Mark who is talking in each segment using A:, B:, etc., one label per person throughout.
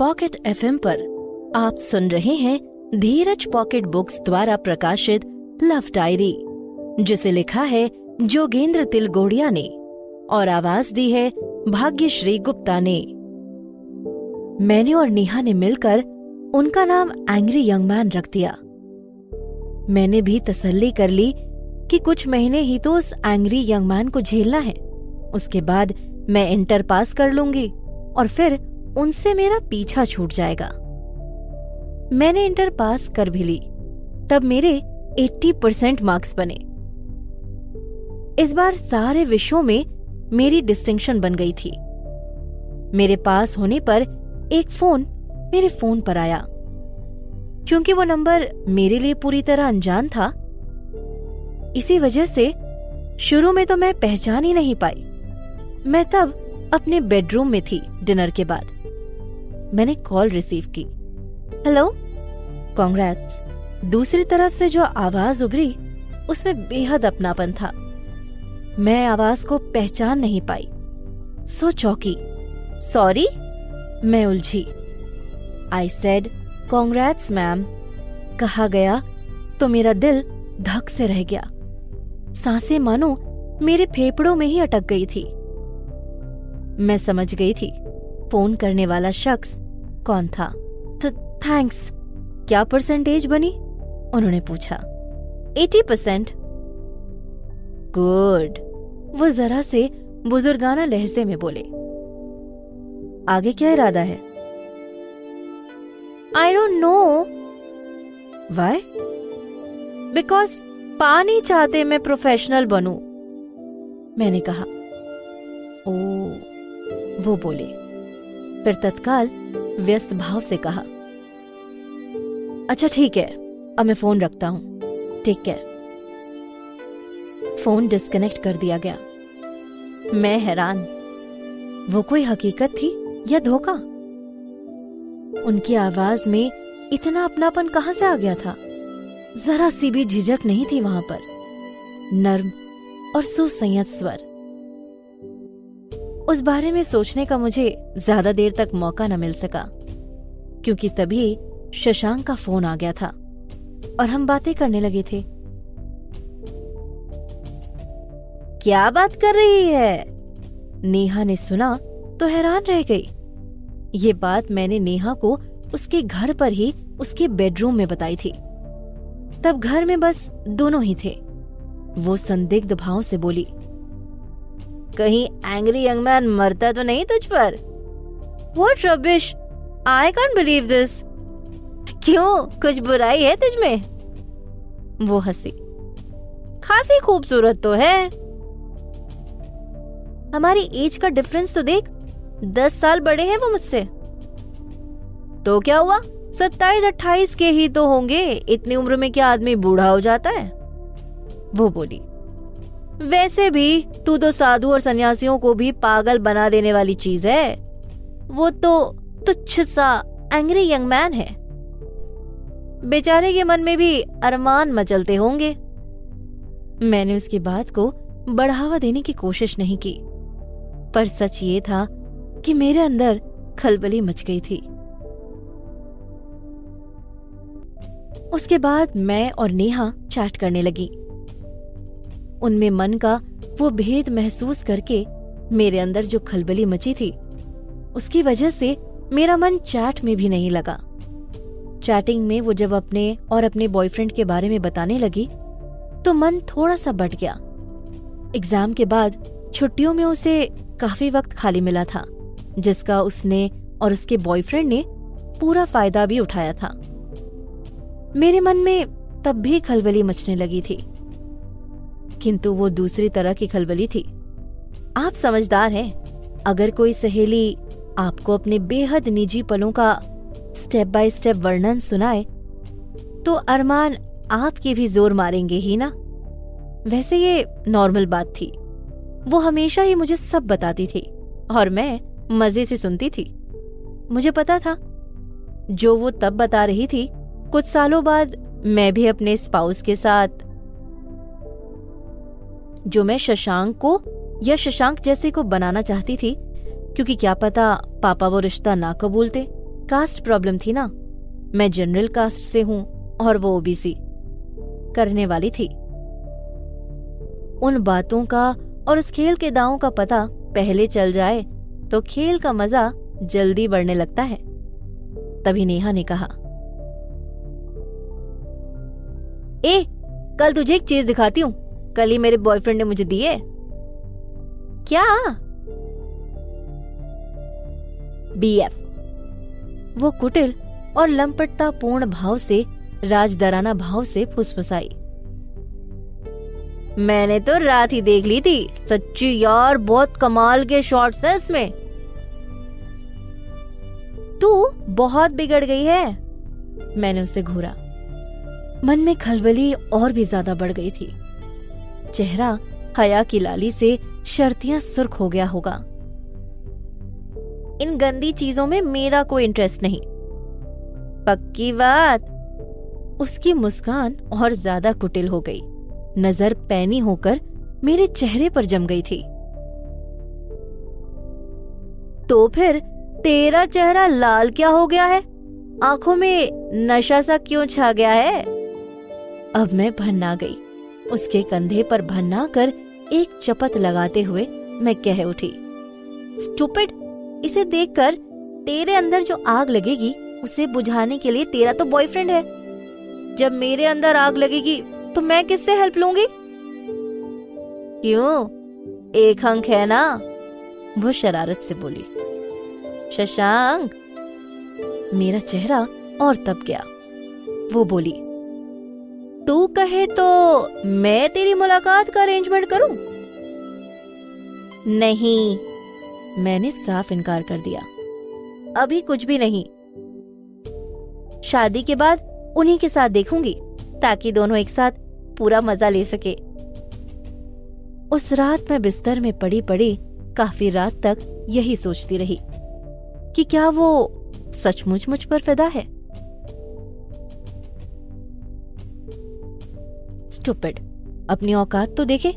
A: Pocket FM पर आप सुन रहे हैं धीरज पॉकेट बुक्स द्वारा प्रकाशित लव डायरी जिसे लिखा है जोगेंद्र तिलगोड़िया ने और आवाज़ दी है भाग्यश्री गुप्ता ने। मैंने और नेहा ने मिलकर उनका नाम एंग्री यंग मैन रख दिया। मैंने भी तसल्ली कर ली कि कुछ महीने ही तो उस एंग्री यंग मैन को झेलना है। उसके बाद मैं इंटर पास कर लूँगी और फिर उनसे मेरा पीछा छूट जाएगा। मैंने इंटर पास कर भी ली। तब मेरे 80 परसेंट मार्क्स बने। इस बार सारे विषयों में मेरी डिस्टिंक्शन बन गई थी। मेरे पास होने पर एक फ़ोन मेरे फ़ोन पर आया। क्योंकि वो नंबर मेरे लिए पूरी तरह अनजान था। इसी वजह से शुरू में तो मैं पहचान ही नहीं पाई। मैं तब अपने बेडरूम में थी डिनर के बाद। मैंने कॉल रिसीव की। हेलो? कांग्रेट्स दूसरी तरफ़ से जो आवाज़ उभरी, उसमें बेहद अपनापन था। मैं आवाज़ को पहचान नहीं पाई। सो चौकी। सॉरी? मैं उलझी। I said congrats ma'am. कहा गया तो मेरा दिल धक से रह गया। साँसें मानो मेरे फेफड़ों में ही अटक गई थी। मैं समझ गई थी, फ़ोन करने वाला शख्स कौन था? थैंक्स क्या परसेंटेज बनी? उन्होंने पूछा। एटी परसेंट गुड वो जरा से बुजुर्गाना लहजे में बोले। आगे क्या इरादा है? I don't know why because पानी चाहते मैं प्रोफेशनल बनू। मैंने कहा। ओ, वो बोले। फिर तत्काल व्यस्त भाव से कहा अच्छा ठीक है, अब मैं फ़ोन रखता हूँ। टेक केयर फ़ोन डिस्कनेक्ट कर दिया गया। मैं हैरान। वो कोई हकीकत थी या धोखा? उनकी आवाज़ में इतना अपनापन कहाँ से आ गया था? जरा सी भी झिझक नहीं थी वहाँ पर। नर्म और सुसंयत स्वर। उस बारे में सोचने का मुझे ज़्यादा देर तक मौका न मिल सका, क्योंकि तभी शशांक का फ़ोन आ गया था और हम बातें करने लगे थे। क्या बात कर रही है? नेहा ने सुना तो हैरान रह गई। ये बात मैंने नेहा को उसके घर पर ही उसके बेडरूम में बताई थी। तब घर में बस दोनों ही थे। वो संदिग्ध भाव से बोली कहीं एंग्री यंग मैन मरता तो नहीं तुझ पर? What rubbish I can't believe this क्यों? कुछ बुराई है तुझ में? वो हँसी। खासी खूबसूरत तो है। हमारी एज का डिफरेंस तो देख, दस साल बड़े हैं वो मुझसे। तो क्या हुआ? सत्ताईस, अट्ठाईस के ही तो होंगे। इतनी उम्र में क्या आदमी बूढ़ा हो जाता है? वो बोली वैसे भी, तू तो साधु और सन्यासियों को भी पागल बना देने वाली चीज़ है। वो तो तुच्छ सा एंग्री यंग मैन है। बेचारे के मन में भी अरमान मचलते होंगे। मैंने उसकी बात को बढ़ावा देने की कोशिश नहीं की। पर सच ये था कि मेरे अंदर खलबली मच गई थी। उसके बाद मैं और नेहा चैट करने लगी। उनमें मन का वो भेद महसूस करके मेरे अंदर जो खलबली मची थी, उसकी वजह से मेरा मन चैट में भी नहीं लगा। चैटिंग में वो जब अपने और अपने बॉयफ्रेंड के बारे में बताने लगी तो मन थोड़ा सा बट गया। एग्ज़ाम के बाद छुट्टियों में उसे काफ़ी वक्त खाली मिला था, जिसका उसने और उसके बॉयफ्रेंड ने पूरा फ़ायदा भी उठाया था। मेरे मन में तब भी खलबली मचने लगी थी। किंतु वो दूसरी तरह की खलबली थी। आप समझदार हैं। अगर कोई सहेली आपको अपने बेहद निजी पलों का स्टेप बाय स्टेप वर्णन सुनाए तो अरमान आपके भी ज़ोर मारेंगे ही ना? वैसे ये नॉर्मल बात थी। वो हमेशा ही मुझे सब बताती थी, और मैं मज़े से सुनती थी। मुझे पता था, जो वो तब बता रही थी, कुछ सालों बाद मैं भी अपने स्पाउस के साथ जो मैं शशांक को, या शशांक जैसे को बनाना चाहती थी, क्योंकि क्या पता पापा वो रिश्ता ना कबूलते। कास्ट प्रॉब्लम थी ना। मैं जनरल कास्ट से हूँ, और वो ओबीसी करने वाली थी। उन बातों का और उस खेल के दावों का पता पहले चल जाए तो खेल का मज़ा जल्दी बढ़ने लगता है। तभी नेहा ने कहा, ए, कल तुझे एक चीज़ दिखाती हूँ। कल ही मेरे बॉयफ्रेंड ने मुझे दिए। क्या? बीएफ वो कुटिल और लंपटता पूर्ण भाव से, राजदराना भाव से फुसफुसाई। मैंने तो रात ही देख ली थी, सच्ची यार, बहुत कमाल के शॉट्स हैं इसमें। तू बहुत बिगड़ गई है, मैंने उसे घूरा। मन में खलबली और भी ज़्यादा बढ़ गई थी। चेहरा हया की लाली से शर्तियाँ सुर्ख हो गया होगा। इन गंदी चीज़ों में मेरा कोई इंटरेस्ट नहीं। पक्की बात। उसकी मुस्कान और ज़्यादा कुटिल हो गई। नज़र पैनी होकर मेरे चेहरे पर जम गई थी। तो फिर तेरा चेहरा लाल क्या हो गया है? आँखों में नशा सा क्यों छा गया है? अब मैं भन्ना गई। उसके कंधे पर भन्ना कर एक चपत लगाते हुए मैं कह उठी, स्टूपिड, इसे देखकर तेरे अंदर जो आग लगेगी, उसे बुझाने के लिए तेरा तो बॉयफ्रेंड है। जब मेरे अंदर आग लगेगी तो मैं किससे हेल्प लूँगी? क्यों? एक अंक है ना? वो शरारत से बोली। शशांक! मेरा चेहरा और तप गया। वो बोली तू कहे तो मैं तेरी मुलाकात का अरेंजमेंट करूँ? नहीं, मैंने साफ़ इनकार कर दिया। अभी कुछ भी नहीं। शादी के बाद उन्हीं के साथ देखूँगी, ताकि दोनों एक साथ पूरा मज़ा ले सके। उस रात मैं बिस्तर में पड़ी पड़ी काफ़ी रात तक यही सोचती रही कि क्या वो सचमुच मुझ पर फिदा है? स्टूपिड अपनी औकात तो देखे,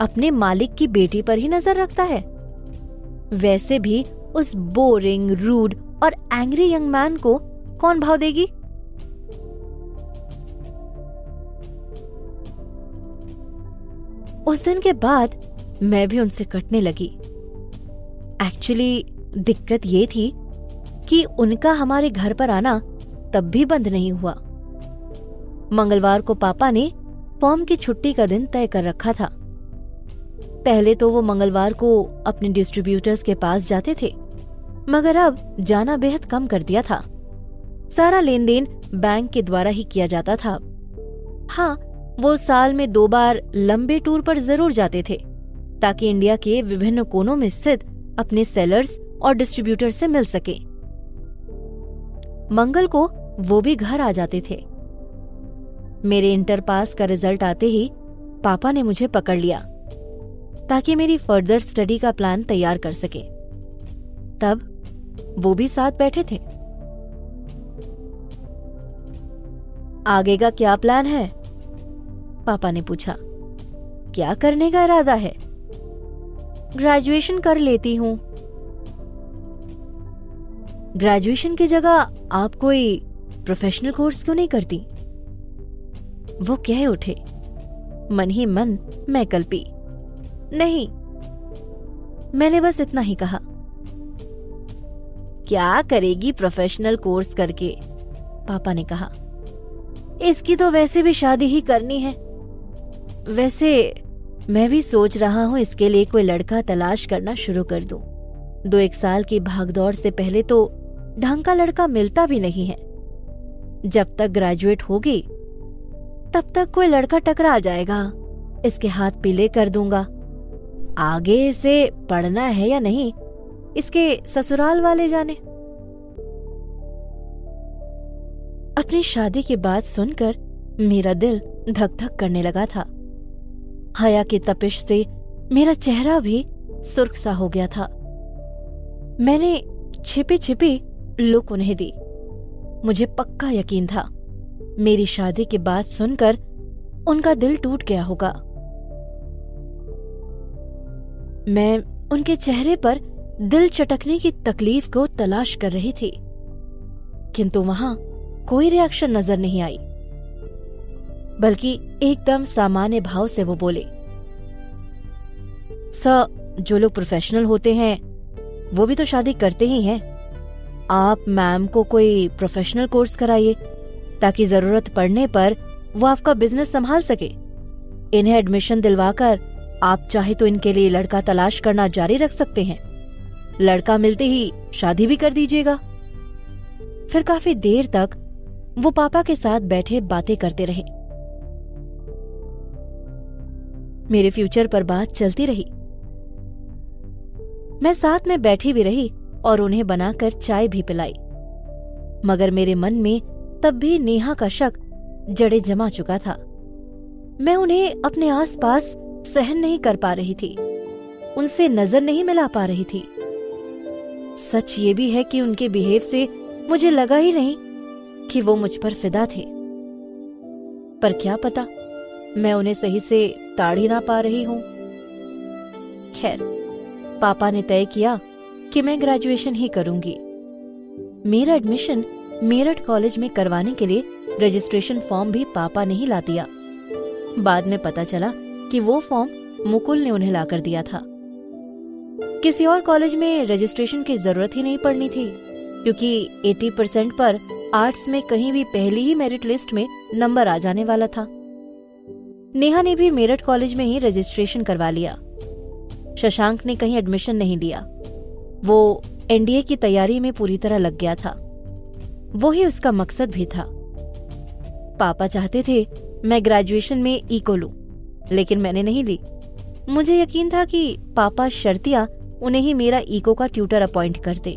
A: अपने मालिक की बेटी पर ही नज़र रखता है। वैसे भी उस बोरिंग रूड और एंग्री यंग मैन को कौन भाव देगी? उस दिन के बाद मैं भी उनसे कटने लगी। एक्चुअली दिक्कत ये थी कि उनका हमारे घर पर आना तब भी बंद नहीं हुआ। मंगलवार को पापा ने फॉर्म की छुट्टी का दिन तय कर रखा था। पहले तो वो मंगलवार को अपने डिस्ट्रीब्यूटर्स के पास जाते थे, मगर अब जाना बेहद कम कर दिया था। सारा लेन देन बैंक के द्वारा ही किया जाता था। हाँ वो साल में दो बार लंबे टूर पर ज़रूर जाते थे, ताकि इंडिया के विभिन्न कोनों में स्थित अपने सेलर्स और डिस्ट्रीब्यूटर से मिल सके। मंगल को वो भी घर आ जाते थे। मेरे इंटर पास का रिज़ल्ट आते ही पापा ने मुझे पकड़ लिया, ताकि मेरी फर्दर स्टडी का प्लान तैयार कर सके। तब वो भी साथ बैठे थे। आगे का क्या प्लान है? पापा ने पूछा। क्या करने का इरादा है? ग्रेजुएशन कर लेती हूँ। ग्रेजुएशन की जगह आप कोई प्रोफेशनल कोर्स क्यों नहीं करती? वो कह उठे, मन ही मन, मैं कल्पी। नहीं, मैंने बस इतना ही कहा। क्या करेगी प्रोफेशनल कोर्स करके? पापा ने कहा, इसकी तो वैसे भी शादी ही करनी है। वैसे, मैं भी सोच रहा हूँ इसके लिए कोई लड़का तलाश करना शुरू कर दूँ। दो एक साल की भागदौड़ से पहले तो ढंग का लड़का मिलता भी नहीं है। जब तक ग्रेजुएट होगी तब तक कोई लड़का टकरा जाएगा। इसके हाथ पीले कर दूँगा। आगे इसे पढ़ना है या नहीं, इसके ससुराल वाले जाने। अपनी शादी की बात सुनकर मेरा दिल धक धक करने लगा था। हया की तपिश से मेरा चेहरा भी सुर्ख सा हो गया था। मैंने छिपी छिपी लुक उन्हें दी। मुझे पक्का यकीन था मेरी शादी की बात सुनकर उनका दिल टूट गया होगा। मैं उनके चेहरे पर दिल चटकने की तकलीफ़ को तलाश कर रही थी, किंतु वहाँ कोई रिएक्शन नज़र नहीं आई, बल्कि एकदम सामान्य भाव से वो बोले, सर, जो लोग प्रोफेशनल होते हैं, वो भी तो शादी करते ही हैं। आप मैम को कोई प्रोफेशनल कोर्स कराइए ताकि ज़रूरत पड़ने पर वो आपका बिज़नेस संभाल सके। इन्हें एडमिशन दिलवाकर आप चाहे तो इनके लिए लड़का तलाश करना जारी रख सकते हैं। लड़का मिलते ही शादी भी कर दीजिएगा। फिर काफ़ी देर तक वो पापा के साथ बैठे बातें करते रहे। मेरे फ्यूचर पर बात चलती रही। मैं साथ में बैठी भी रही और उन्हें बनाकर चाय भी पिलाई। मगर मेरे मन में तब भी नेहा का शक जड़े जमा चुका था। मैं उन्हें अपने आसपास सहन नहीं कर पा रही थी। उनसे नज़र नहीं मिला पा रही थी। सच ये भी है कि उनके बिहेव से मुझे लगा ही नहीं कि वो मुझ पर फिदा थे। पर क्या पता, मैं उन्हें सही से ताड़ ना पा रही हूँ। खैर, पापा ने तय किया कि मैं ग्रेजुएशन ही करूँगी। मेरा एडमिशन मेरठ कॉलेज में करवाने के लिए रजिस्ट्रेशन फॉर्म भी पापा ने ही ला दिया। बाद में पता चला कि वो फॉर्म मुकुल ने उन्हें लाकर दिया था। किसी और कॉलेज में रजिस्ट्रेशन की ज़रूरत ही नहीं पड़नी थी, क्योंकि 80 परसेंट पर आर्ट्स में कहीं भी पहली ही मेरिट लिस्ट में नंबर आ जाने वाला था। नेहा ने भी मेरठ कॉलेज में ही रजिस्ट्रेशन करवा लिया। शशांक ने कहीं एडमिशन नहीं लिया। वो एनडीए की तैयारी में पूरी तरह लग गया था। वो ही उसका मकसद भी था। पापा चाहते थे मैं ग्रेजुएशन में इको लू, लेकिन मैंने नहीं ली। मुझे यकीन था कि पापा शर्तिया उन्हें ही मेरा इको का ट्यूटर अपॉइंट करते।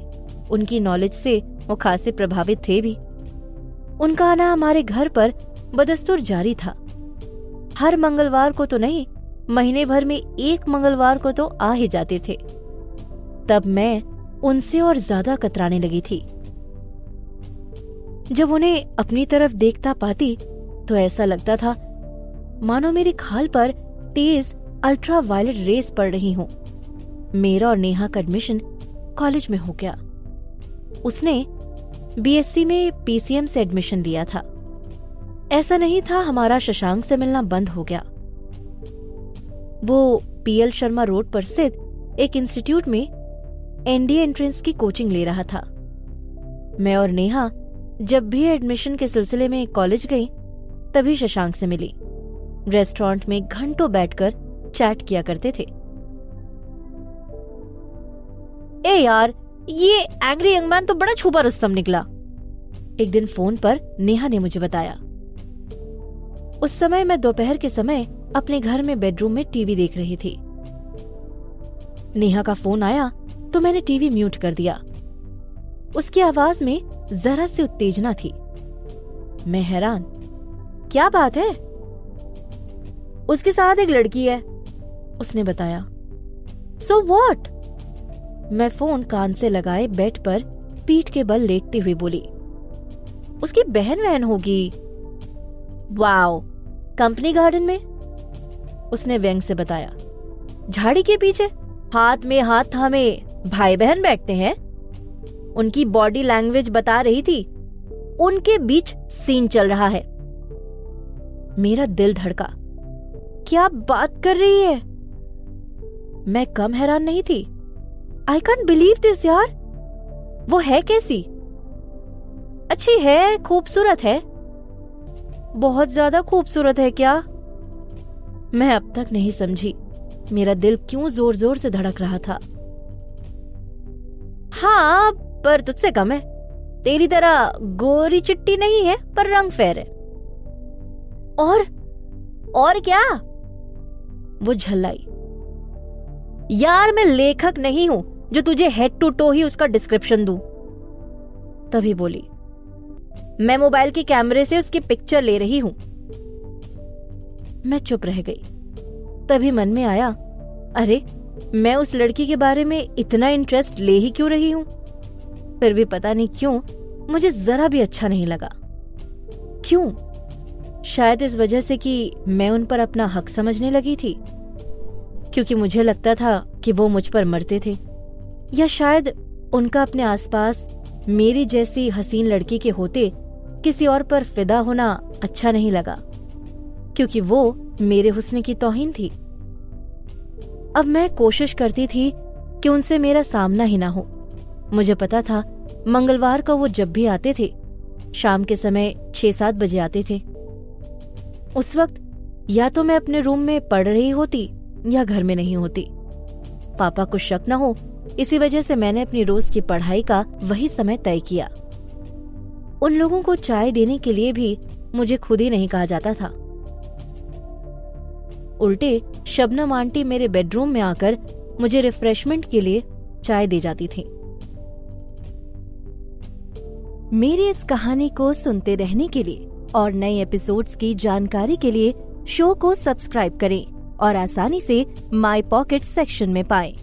A: उनकी नॉलेज से वो खासे प्रभावित थे भी। उनका आना हमारे घर पर बदस्तूर जारी था। हर मंगलवार को तो नहीं, महीने भर में एक मंगलवार को तो आ ही जाते थे। तब मैं उनसे और ज़्यादा कतराने लगी थी। जब उन्हें अपनी तरफ़ देखता पाती तो ऐसा लगता था, मानो मेरी खाल पर तेज अल्ट्रा वायलेट रेस पड़ रही हूँ। मेरा और नेहा का एडमिशन कॉलेज में हो गया। उसने बीएससी में पीसीएम से एडमिशन लिया था। ऐसा नहीं था हमारा शशांक से मिलना बंद हो गया। वो पीएल शर्मा रोड पर स्थित एक इंस्टीट्यूट में एनडीए एंट्रेंस की कोचिंग ले रहा था। मैं और नेहा जब भी एडमिशन के सिलसिले में कॉलेज गई, तभी शशांक से मिली। रेस्टोरेंट में घंटों बैठकर चैट किया करते थे। ए यार, ये एंग्री यंग मैन तो बड़ा छुपा रुस्तम निकला। एक दिन फ़ोन पर नेहा ने मुझे बताया। उस समय मैं दोपहर के समय अपने घर में बेडरूम में टीवी देख रही थी। नेहा का फ़ोन आया तो मैंने टीवी म्यूट कर दिया। उसकी आवाज़ में जरा सी उत्तेजना थी। मैं हैरान। क्या बात है? उसके साथ एक लड़की है, उसने बताया। सो so वॉट मैं फ़ोन कान से लगाए बेड पर पीठ के बल लेटते हुए बोली, उसकी बहन बहन होगी। वाओ, कंपनी गार्डन में? उसने व्यंग से बताया। झाड़ी के पीछे? हाथ में हाथ थामे भाई बहन बैठते हैं? उनकी बॉडी लैंग्वेज बता रही थी, उनके बीच सीन चल रहा है। मेरा दिल धड़का। क्या बात कर रही है? मैं कम हैरान नहीं थी। आई कैंट बिलीव दिस यार। वो है कैसी? अच्छी है, खूबसूरत है। बहुत ज़्यादा खूबसूरत है क्या? मैं अब तक नहीं समझी, मेरा दिल क्यों ज़ोर ज़ोर से धड़क रहा था। हाँ पर तुझसे कम है। तेरी तरह गोरी चिट्टी नहीं है, पर रंग फेर है। और और क्या? वो झल्लाई। यार, मैं लेखक नहीं हूँ, जो तुझे हेड टू टो ही उसका डिस्क्रिप्शन दू। तभी बोली, मैं मोबाइल के कैमरे से उसकी पिक्चर ले रही हूँ। मैं चुप रह गई। तभी मन में आया, अरे, मैं उस लड़की के बारे में इतना इंटरेस्ट ले ही क्यों रही हूँ? फिर भी पता नहीं क्यों मुझे जरा भी अच्छा नहीं लगा। क्यों? शायद इस वजह से कि मैं उन पर अपना हक समझने लगी थी। क्योंकि मुझे लगता था कि वो मुझ पर मरते थे। या शायद उनका अपने आसपास मेरी जैसी हसीन लड़की के होते किसी और पर फिदा होना अच्छा नहीं लगा। क्योंकि वो मेरे हुस्न की तोहिन थी। अब मैं कोशिश करती थी कि उनसे मेरा सामना ही ना हो। मुझे पता था मंगलवार को वो जब भी आते थे, शाम के समय छह सात बजे आते थे। उस वक्त या तो मैं अपने रूम में पढ़ रही होती या घर में नहीं होती। पापा को शक न हो, इसी वजह से मैंने अपनी रोज की पढ़ाई का वही समय तय किया। उन लोगों को चाय देने के लिए भी मुझे खुद ही नहीं कहा जाता था। उल्टे शबनम आंटी मेरे बेडरूम में आकर मुझे रिफ्रेशमेंट के लिए चाय दे जाती थी। मेरी इस कहानी को सुनते रहने के लिए और नए एपिसोड्स की जानकारी के लिए शो को सब्सक्राइब करें और आसानी से माई पॉकेट सेक्शन में पाएँ।